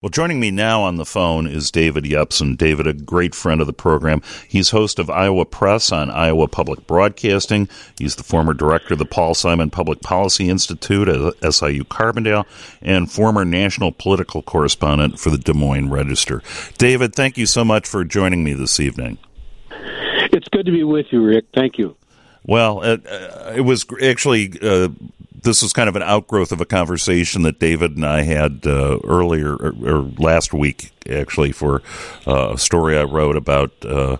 Well, joining me now on the phone is David Yepsen. David, a great friend of the program. He's host of Iowa Press on Iowa Public Broadcasting. He's the former director of the Paul Simon Public Policy Institute at SIU Carbondale and former national political correspondent for the Des Moines Register. David, thank you so much for joining me this evening. It's good to be with you, Rick. Thank you. Well, it, uh, it was actually uh, this was kind of an outgrowth of a conversation that David and I had uh, earlier or, or, last week, actually, for uh, a story I wrote about uh,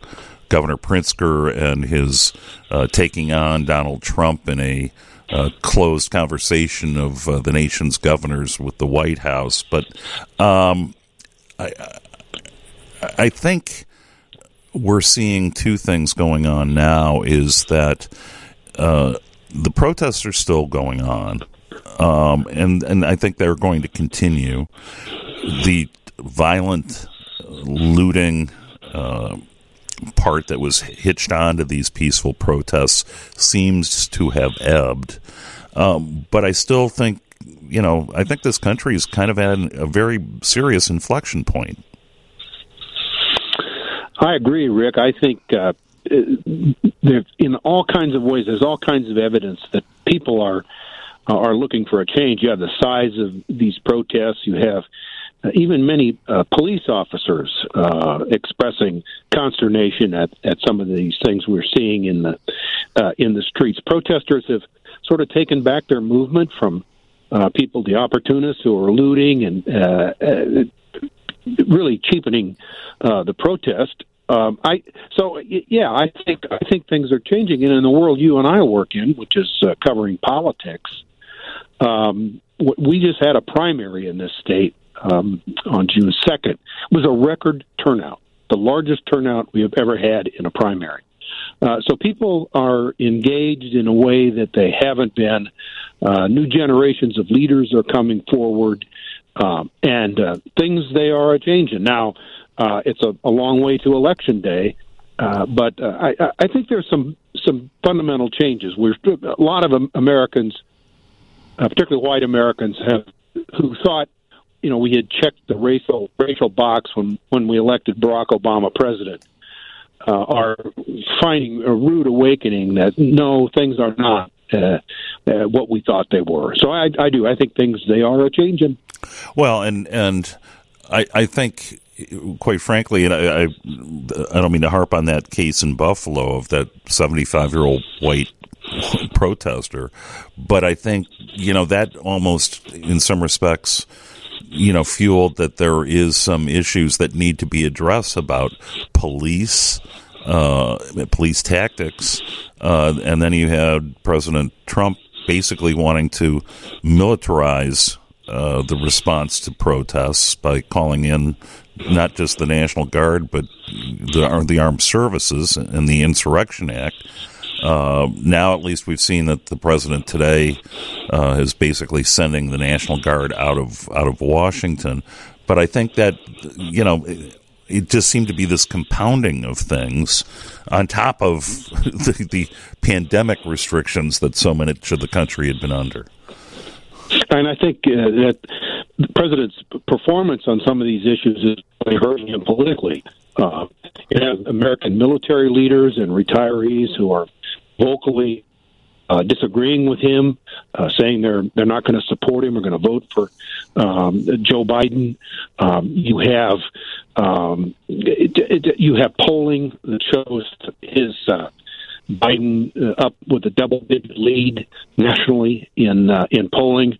Governor Pritzker and his uh, taking on Donald Trump in a uh, closed conversation of uh, the nation's governors with the White House. But um, I, I think we're seeing two things going on now. Is that the protests are still going on, um, and and I think they're going to continue. The violent looting uh, part that was hitched onto these peaceful protests seems to have ebbed, um, but I still think you know I think this country is kind of at a very serious inflection point. I agree, Rick. I think uh, in all kinds of ways, there's all kinds of evidence that people are are looking for a change. You have the size of these protests. You have uh, even many uh, police officers uh, expressing consternation at, at some of these things we're seeing in the uh, in the streets. Protesters have sort of taken back their movement from uh, people, the opportunists who are looting and uh, really cheapening the protest um, I so yeah, I think I think things are changing, and in the world you and I work in, which is uh, covering politics, um, we just had a primary in this state um, on June second. It was a record turnout, the largest turnout we have ever had in a primary. Uh, so people are engaged in a way that they haven't been. Uh, new generations of leaders are coming forward, um, and uh, things they are changing now. Uh, it's a, a long way to election day, uh, but uh, I, I think there's some some fundamental changes. We're a lot of Americans, uh, particularly white Americans, have who thought, you know, we had checked the racial racial box when when we elected Barack Obama president. Uh, are finding a rude awakening that no, things are not uh, uh, what we thought they were. So I, I do. I think things they are changing. Well, and and I, I think quite frankly, and I, I, I don't mean to harp on that case in Buffalo of that 75 year old white protester, but I think, you know, that almost in some respects, you know, fueled that there is some issues that need to be addressed about police, uh, police tactics, uh, and then you had President Trump basically wanting to militarize uh, the response to protests by calling in not just the National Guard, but the, the Armed Services and the Insurrection Act. Uh, now, at least, we've seen that the president today uh, is basically sending the National Guard out of out of Washington. But I think that you know it just seemed to be this compounding of things on top of the, the pandemic restrictions that so much of the country had been under. And I think uh, that the president's performance on some of these issues is really hurting him politically. Uh, you have American military leaders and retirees who are vocally uh, disagreeing with him, uh, saying they're they're not going to support him or going to vote for um, Joe Biden. Um, you have um, it, it, you have polling that shows his uh, Biden uh, up with a double digit lead nationally in uh, in polling.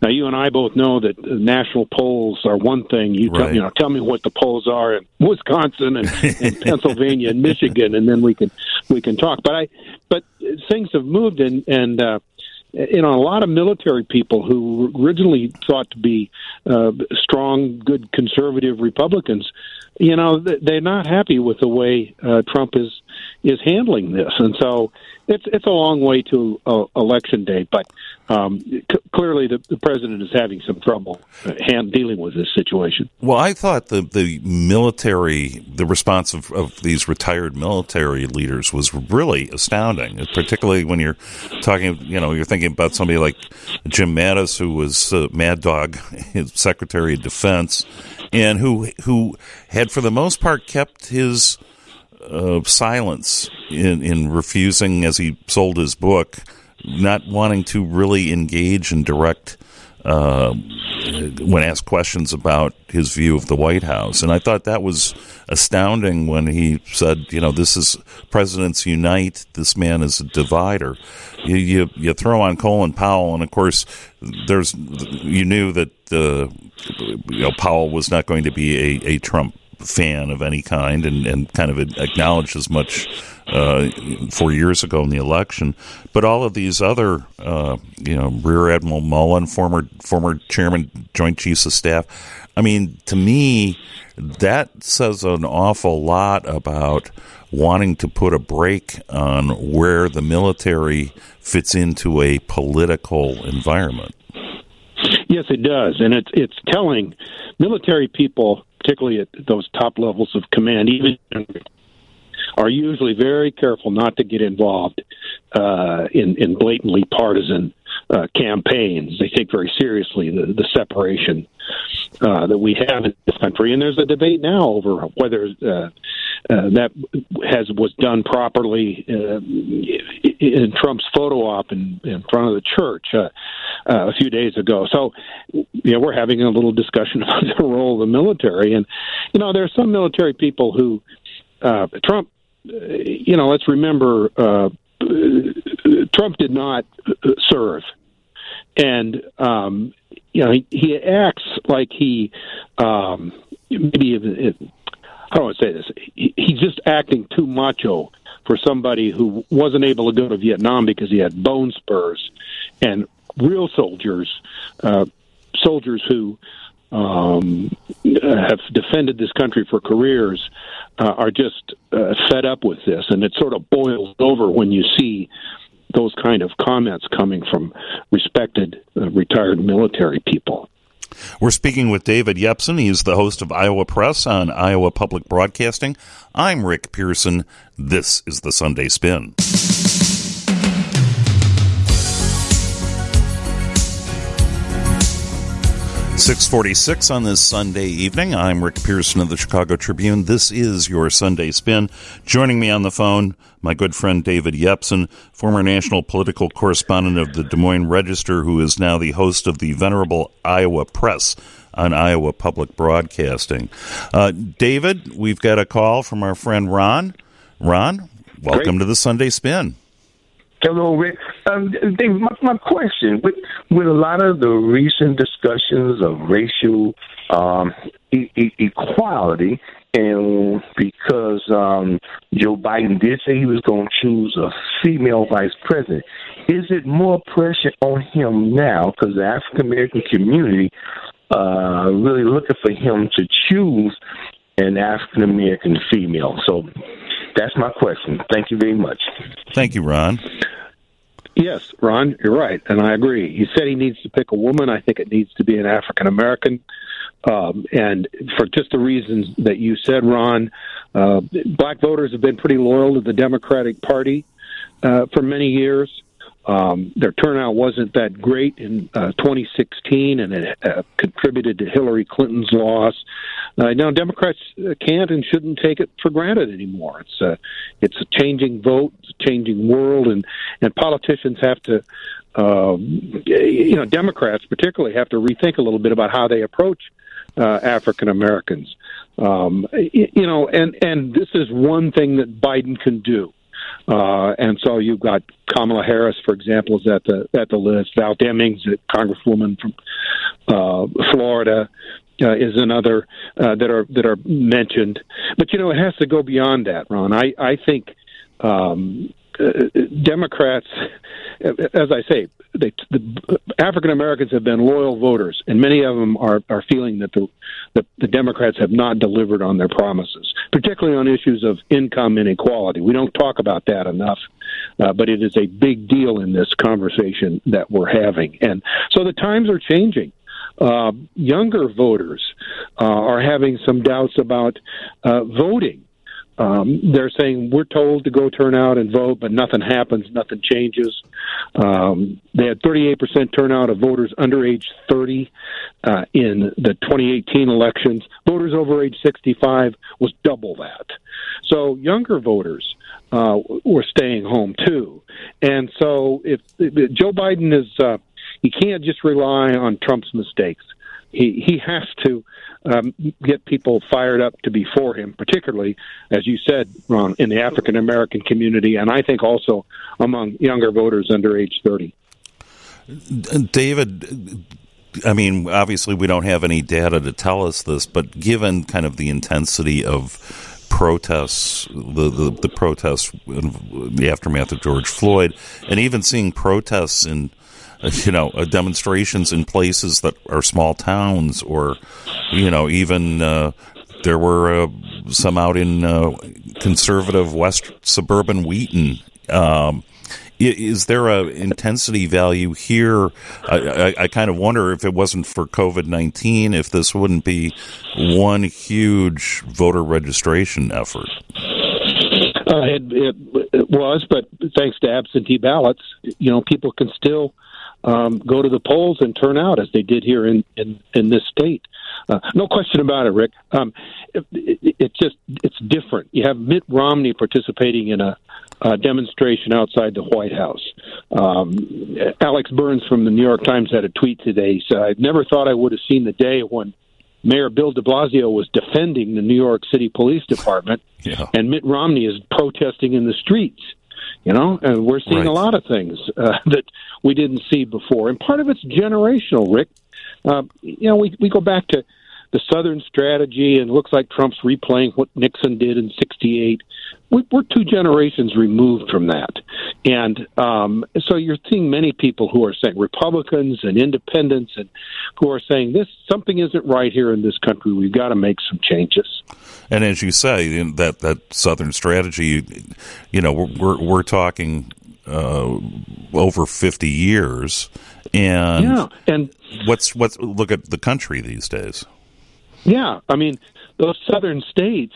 Now, you and I both know that national polls are one thing. You, right. tell, you know, tell me what the polls are in Wisconsin and, and Pennsylvania and Michigan, and then we can we can talk. But I, but things have moved, and and uh, you know, a lot of military people who originally thought to be uh, strong, good conservative Republicans, you know, they're not happy with the way uh, Trump is is handling this, and so it's it's a long way to uh, election day. But um, c- clearly, the, the, president is having some trouble uh, hand dealing with this situation. Well, I thought the the military, the response of, of these retired military leaders was really astounding, particularly when you're talking. You know, you're thinking about somebody like Jim Mattis, who was uh, Mad Dog Secretary of Defense and who who had for the most part kept his uh, silence in in refusing as he sold his book, not wanting to really engage in direct uh, when asked questions about his view of the White House. And I thought that was astounding when he said, you know, this is presidents unite. This man is a divider. You, you, you throw on Colin Powell, and of course, there's you knew that uh, you know Powell was not going to be a, a Trump fan of any kind, and, and kind of acknowledged as much uh, four years ago in the election. But all of these other, uh, you know, Rear Admiral Mullen, former former chairman, Joint Chiefs of Staff. I mean, to me, that says an awful lot about wanting to put a brake on where the military fits into a political environment. Yes, it does, and it's it's telling military people, particularly at those top levels of command, even are usually very careful not to get involved uh, in in blatantly partisan uh, campaigns. They take very seriously the, the separation uh, that we have in this country, and there's a debate now over whether uh, uh, that has was done properly uh, in Trump's photo op in, in front of the church uh, a few days ago. So, you know, we're having a little discussion about the role of the military, and you know, there are some military people who Trump. Uh, you know, let's remember uh, Trump did not serve, and um, you know he, he acts like he um, maybe it, how do I say this? He, he's just acting too macho for somebody who wasn't able to go to Vietnam because he had bone spurs, and real soldiers, uh, soldiers who um, have defended this country for careers, uh, are just uh, fed up with this, and it sort of boils over when you see those kind of comments coming from respected uh, retired military people. We're speaking with David Yepsen. He's the host of Iowa Press on Iowa Public Broadcasting. I'm Rick Pearson. This is the Sunday Spin. 646 on this Sunday evening. I'm Rick Pearson of the Chicago Tribune. This is your Sunday Spin. Joining me on the phone, my good friend David Yepsen, former national political correspondent of the Des Moines Register, who is now the host of the Venerable Iowa Press on Iowa Public Broadcasting. Uh, David, we've got a call from our friend Ron. Ron, welcome Great. to the Sunday Spin. Hello, Rick. Um, Dave, my, my question with with a lot of the recent discussions of racial um, e- e- equality, and because um, Joe Biden did say he was going to choose a female vice president, is it more pressure on him now because the African American community uh, really looking for him to choose an African American female? So that's my question. Thank you very much. Thank you, Ron. Yes, Ron, you're right, and I agree. He said he needs to pick a woman. I think it needs to be an African American. Um, and for just the reasons that you said, Ron, uh, black voters have been pretty loyal to the Democratic Party uh, for many years. Um, their turnout wasn't that great in uh, 2016, and it uh, contributed to Hillary Clinton's loss. Uh, now, Democrats uh, can't and shouldn't take it for granted anymore. It's a, it's a changing vote, it's a changing world, and and politicians have to, uh, you know, Democrats particularly have to rethink a little bit about how they approach uh, African Americans. Um, you know, and and this is one thing that Biden can do. Uh, and so you've got Kamala Harris, for example, is at the at the list. Val Demings, a congresswoman from uh, Florida, uh, is another uh, that are that are mentioned. But you know, it has to go beyond that, Ron. I I think um, uh, Democrats, as I say, they, the African Americans have been loyal voters, and many of them are, are feeling that the, the, the Democrats have not delivered on their promises, particularly on issues of income inequality. We don't talk about that enough, uh, but it is a big deal in this conversation that we're having. And so the times are changing. Uh, younger voters uh, are having some doubts about uh, voting Um, they're saying we're told to go turn out and vote, but nothing happens, nothing changes. Um, they had 38% turnout of voters under age 30 uh, in the 2018 elections. Voters over age 65 was double that. So younger voters uh, were staying home too. And so if, if Joe Biden is, uh, he can't just rely on Trump's mistakes. He he has to um, get people fired up to be for him, particularly as you said, Ron, in the African American community, and I think also among younger voters under age thirty. David, I mean, obviously we don't have any data to tell us this, but given kind of the intensity of protests, the, the, the protests, the aftermath of George Floyd, and even seeing protests in you know, uh, demonstrations in places that are small towns, or you know, even uh, there were uh, some out in uh, conservative west suburban Wheaton. Um, is there a intensity value here? I, I, I, kind of wonder if it wasn't for COVID nineteen, if this wouldn't be one huge voter registration effort. Uh, it, it, it, was, but thanks to absentee ballots, you know, people can still um, go to the polls and turn out as they did here in in, in this state. Uh, no question about it, Rick. Um, it, it, it's just it's different. You have Mitt Romney participating in a, a demonstration outside the White House. Um, Alex Burns from the New York Times had a tweet today. He said, "I never thought I would have seen the day when." Mayor Bill de Blasio was defending the New York City Police Department, yeah. and Mitt Romney is protesting in the streets. You know, and we're seeing right. a lot of things uh, that we didn't see before, and part of it's generational. Rick, uh, you know, we we go back to the Southern strategy, and it looks like Trump's replaying what Nixon did in '68. We, are two generations removed from that, and um, so you're seeing many people who are saying Republicans and Independents, and who are saying this something isn't right here in this country. We've got to make some changes. And as you say, that that Southern strategy, you know, we're we're, we're talking uh, over fifty years, and yeah, and what's what's look at the country these days. Yeah, I mean those southern states,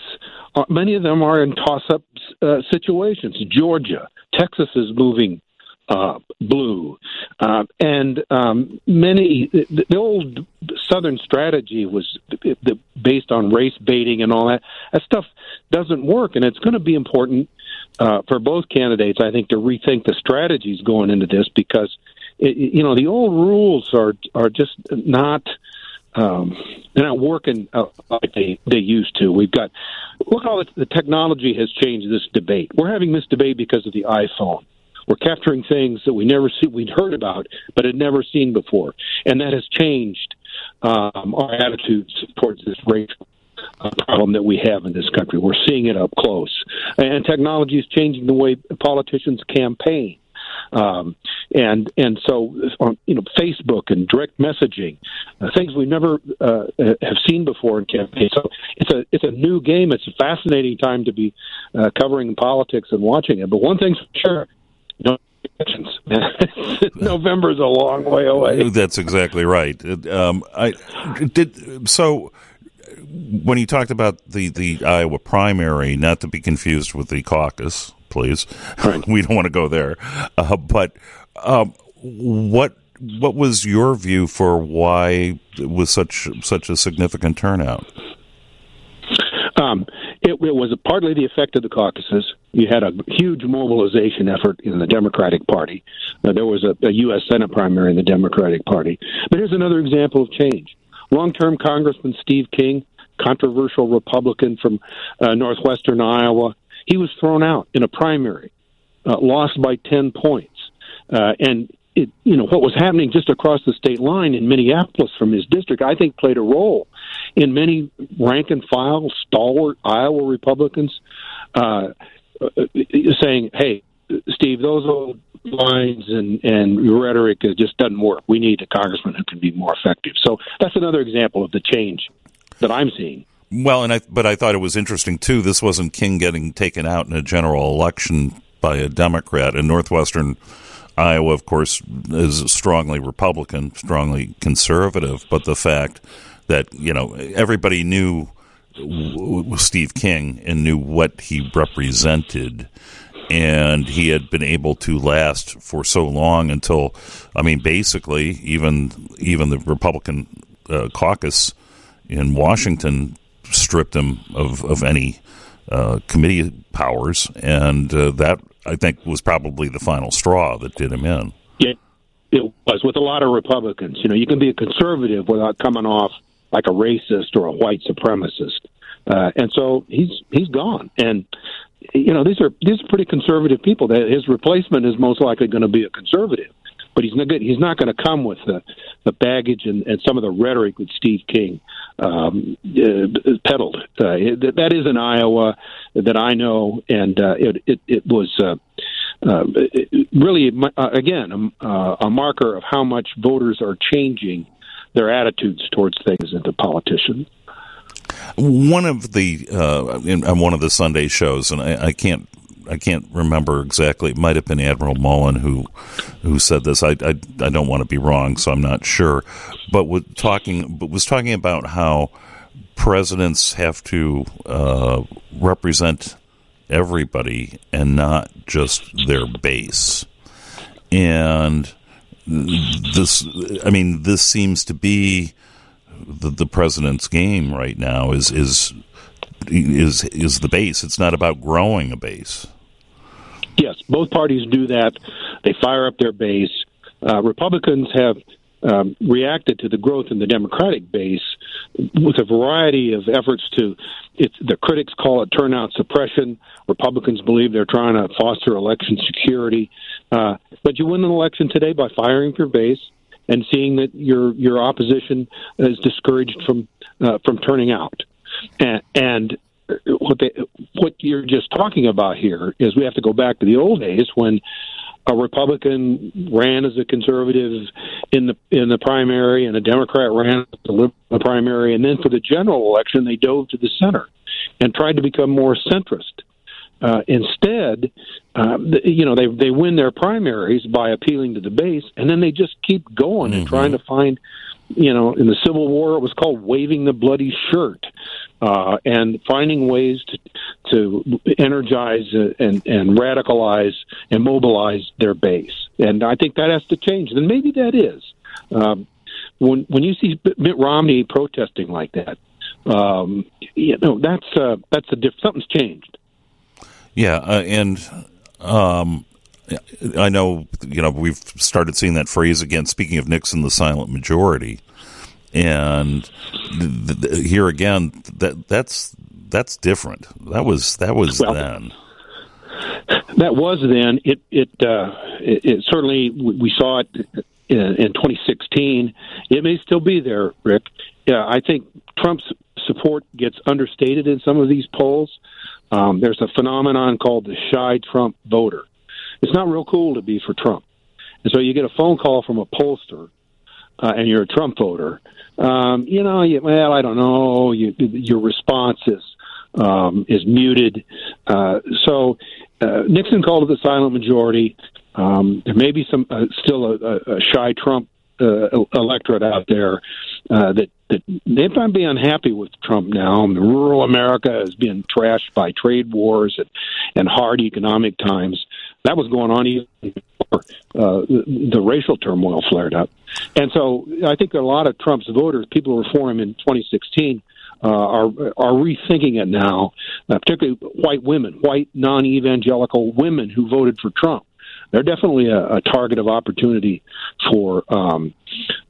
uh, many of them are in toss-up uh, situations. Georgia, Texas is moving uh, blue, uh, and um, many the, the, old Southern strategy was based on race baiting and all that. That stuff doesn't work, and it's going to be important uh, for both candidates, I think, to rethink the strategies going into this because it, you know the old rules are are just not um, they're not working uh, like they they used to. We've got look how the technology has changed this debate. We're having this debate because of the iPhone. We're capturing things that we never see, we'd heard about, but had never seen before, and that has changed um, our attitudes towards this racial uh, problem that we have in this country. We're seeing it up close, and technology is changing the way politicians campaign. Um, and and so on you know Facebook and direct messaging, uh, things we never uh, have seen before in campaigns. So it's a it's a new game. It's a fascinating time to be uh, covering politics and watching it. But one thing's for sure, no November's a long way away. That's exactly right. Um, I did so when you talked about the, the Iowa primary, not to be confused with the caucus, please. Right. we don't want to go there. Uh, but um, what what was your view for why it was such such a significant turnout? Um, it, it, was partly the effect of the caucuses. You had a huge mobilization effort in the Democratic Party. Uh, there was a, a U.S. Senate primary in the Democratic Party. But here's another example of change. Long term Congressman Steve King, controversial Republican from uh, northwestern Iowa, he was thrown out in a primary, uh, lost by 10 points. Uh, and it, you know what was happening just across the state line in Minneapolis from his district, I think played a role in many rank and file, stalwart Iowa Republicans uh, uh saying, "Hey, Steve, those old lines and and rhetoric just doesn't work. We need a congressman who can be more effective." So that's another example of the change that I'm seeing. Well, and I but I thought it was interesting too. This wasn't King getting taken out in a general election by a Democrat in northwestern Iowa. Of course, is strongly Republican, strongly conservative. But the fact that you know everybody knew Steve King and knew what he represented. And he had been able to last for so long until, I mean, basically, even even the Republican uh, caucus in Washington stripped him of, of any uh, committee powers, and uh, that I think was probably the final straw that did him in. Yeah, it was with a lot of Republicans. You know, you can be a conservative without coming off like a racist or a white supremacist, uh, and so he's he's gone. And you know, these are these are pretty conservative people. That His replacement is most likely going to be a conservative but he's not he's not going to come with the the baggage and, and some of the rhetoric that Steve King um, uh, peddled. Uh, that is in Iowa that I know, and uh, it, it it was. Uh, uh, really, uh, again, uh, a marker of how much voters are changing their attitudes towards things and to politicians. One of the uh, in, on one of the Sunday shows, and I, I can't I can't remember exactly. It might have been Admiral Mullen who who said this. I, I, I don't want to be wrong, so I'm not sure. But was talking but was talking about how presidents have to uh, represent everybody and not just their base. And this, I mean, this seems to be the, the president's game right now. Is is is is the base. It's not about growing a base. Yes, both parties do that. They fire up their base. Uh, Republicans have um, reacted to the growth in the Democratic base with a variety of efforts to. The critics call it turnout suppression. Republicans believe they're trying to foster election security. Uh, but you win an election today by firing your base and seeing that your your opposition is discouraged from uh, from turning out and, and what they what you're just talking about here is we have to go back to the old days when a Republican ran as a conservative in the in the primary and a Democrat ran in the primary, and then for the general election they dove to the center and tried to become more centrist. Uh, instead, uh, you know they they win their primaries by appealing to the base, and then they just keep going mm-hmm. and trying to find you know, in the Civil War, it was called waving the bloody shirt, uh, and finding ways to to energize and and radicalize and mobilize their base. And I think that has to change. And maybe that is um, when when you see Mitt Romney protesting like that. Um, you know, that's uh, that's a diff- something's changed. Yeah, uh, and um, I know, you know, we've started seeing that phrase again. Speaking of Nixon, the silent majority, and th- th- here again, that that's that's different. That was that was well, then. That was then. It it, uh, it, it certainly we saw it in, in 2016. It may still be there, Rick. Yeah, I think Trump's support gets understated in some of these polls. Um, there's a phenomenon called the shy Trump voter it's not real cool to be for Trump. And so you get a phone call from a pollster, uh, and you're a Trump voter. Um, you know, you, well, I don't know. You, your response is um, is muted. Uh, so uh, Nixon called it the silent majority. Um, there may be some uh, still a, a shy Trump electorate out there uh, that that they might be unhappy with Trump now. Rural America is being trashed by trade wars and, and hard economic times. That was going on even before uh, the, the racial turmoil flared up. And so I think a lot of Trump's voters, people who were for him in 2016, uh, are are rethinking it now, uh, particularly white women, white non-evangelical women who voted for Trump they're definitely a, a target of opportunity for um,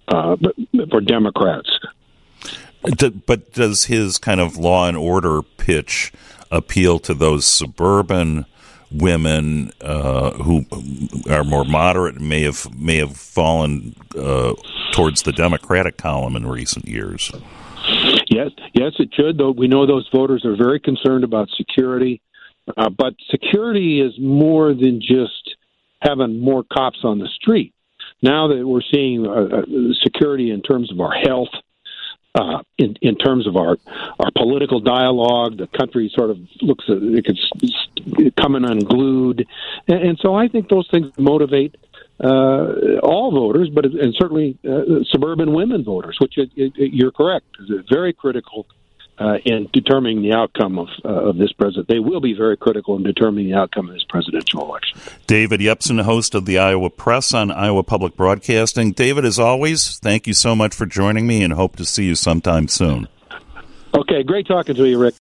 uh, for Democrats. But does his kind of law and order pitch appeal to those suburban women uh, who are more moderate and may have may have fallen uh, towards the Democratic column in recent years? Yes, yes, it should. Though we know those voters are very concerned about security, uh, but security is more than just having more cops on the street. Now that we're seeing uh, uh, security in terms of our health, uh, in in terms of our our political dialogue, the country sort of looks at it could coming unglued, and, and so I think those things motivate uh, all voters, but and certainly uh, suburban women voters, which it, it, you're correct, is a very critical uh, in determining the outcome of, uh, of this president. They will be very critical in determining the outcome of this presidential election. David Yepsen, host of the Iowa Press on Iowa Public Broadcasting. David, as always, thank you so much for joining me and hope to see you sometime soon. Okay, great talking to you, Rick.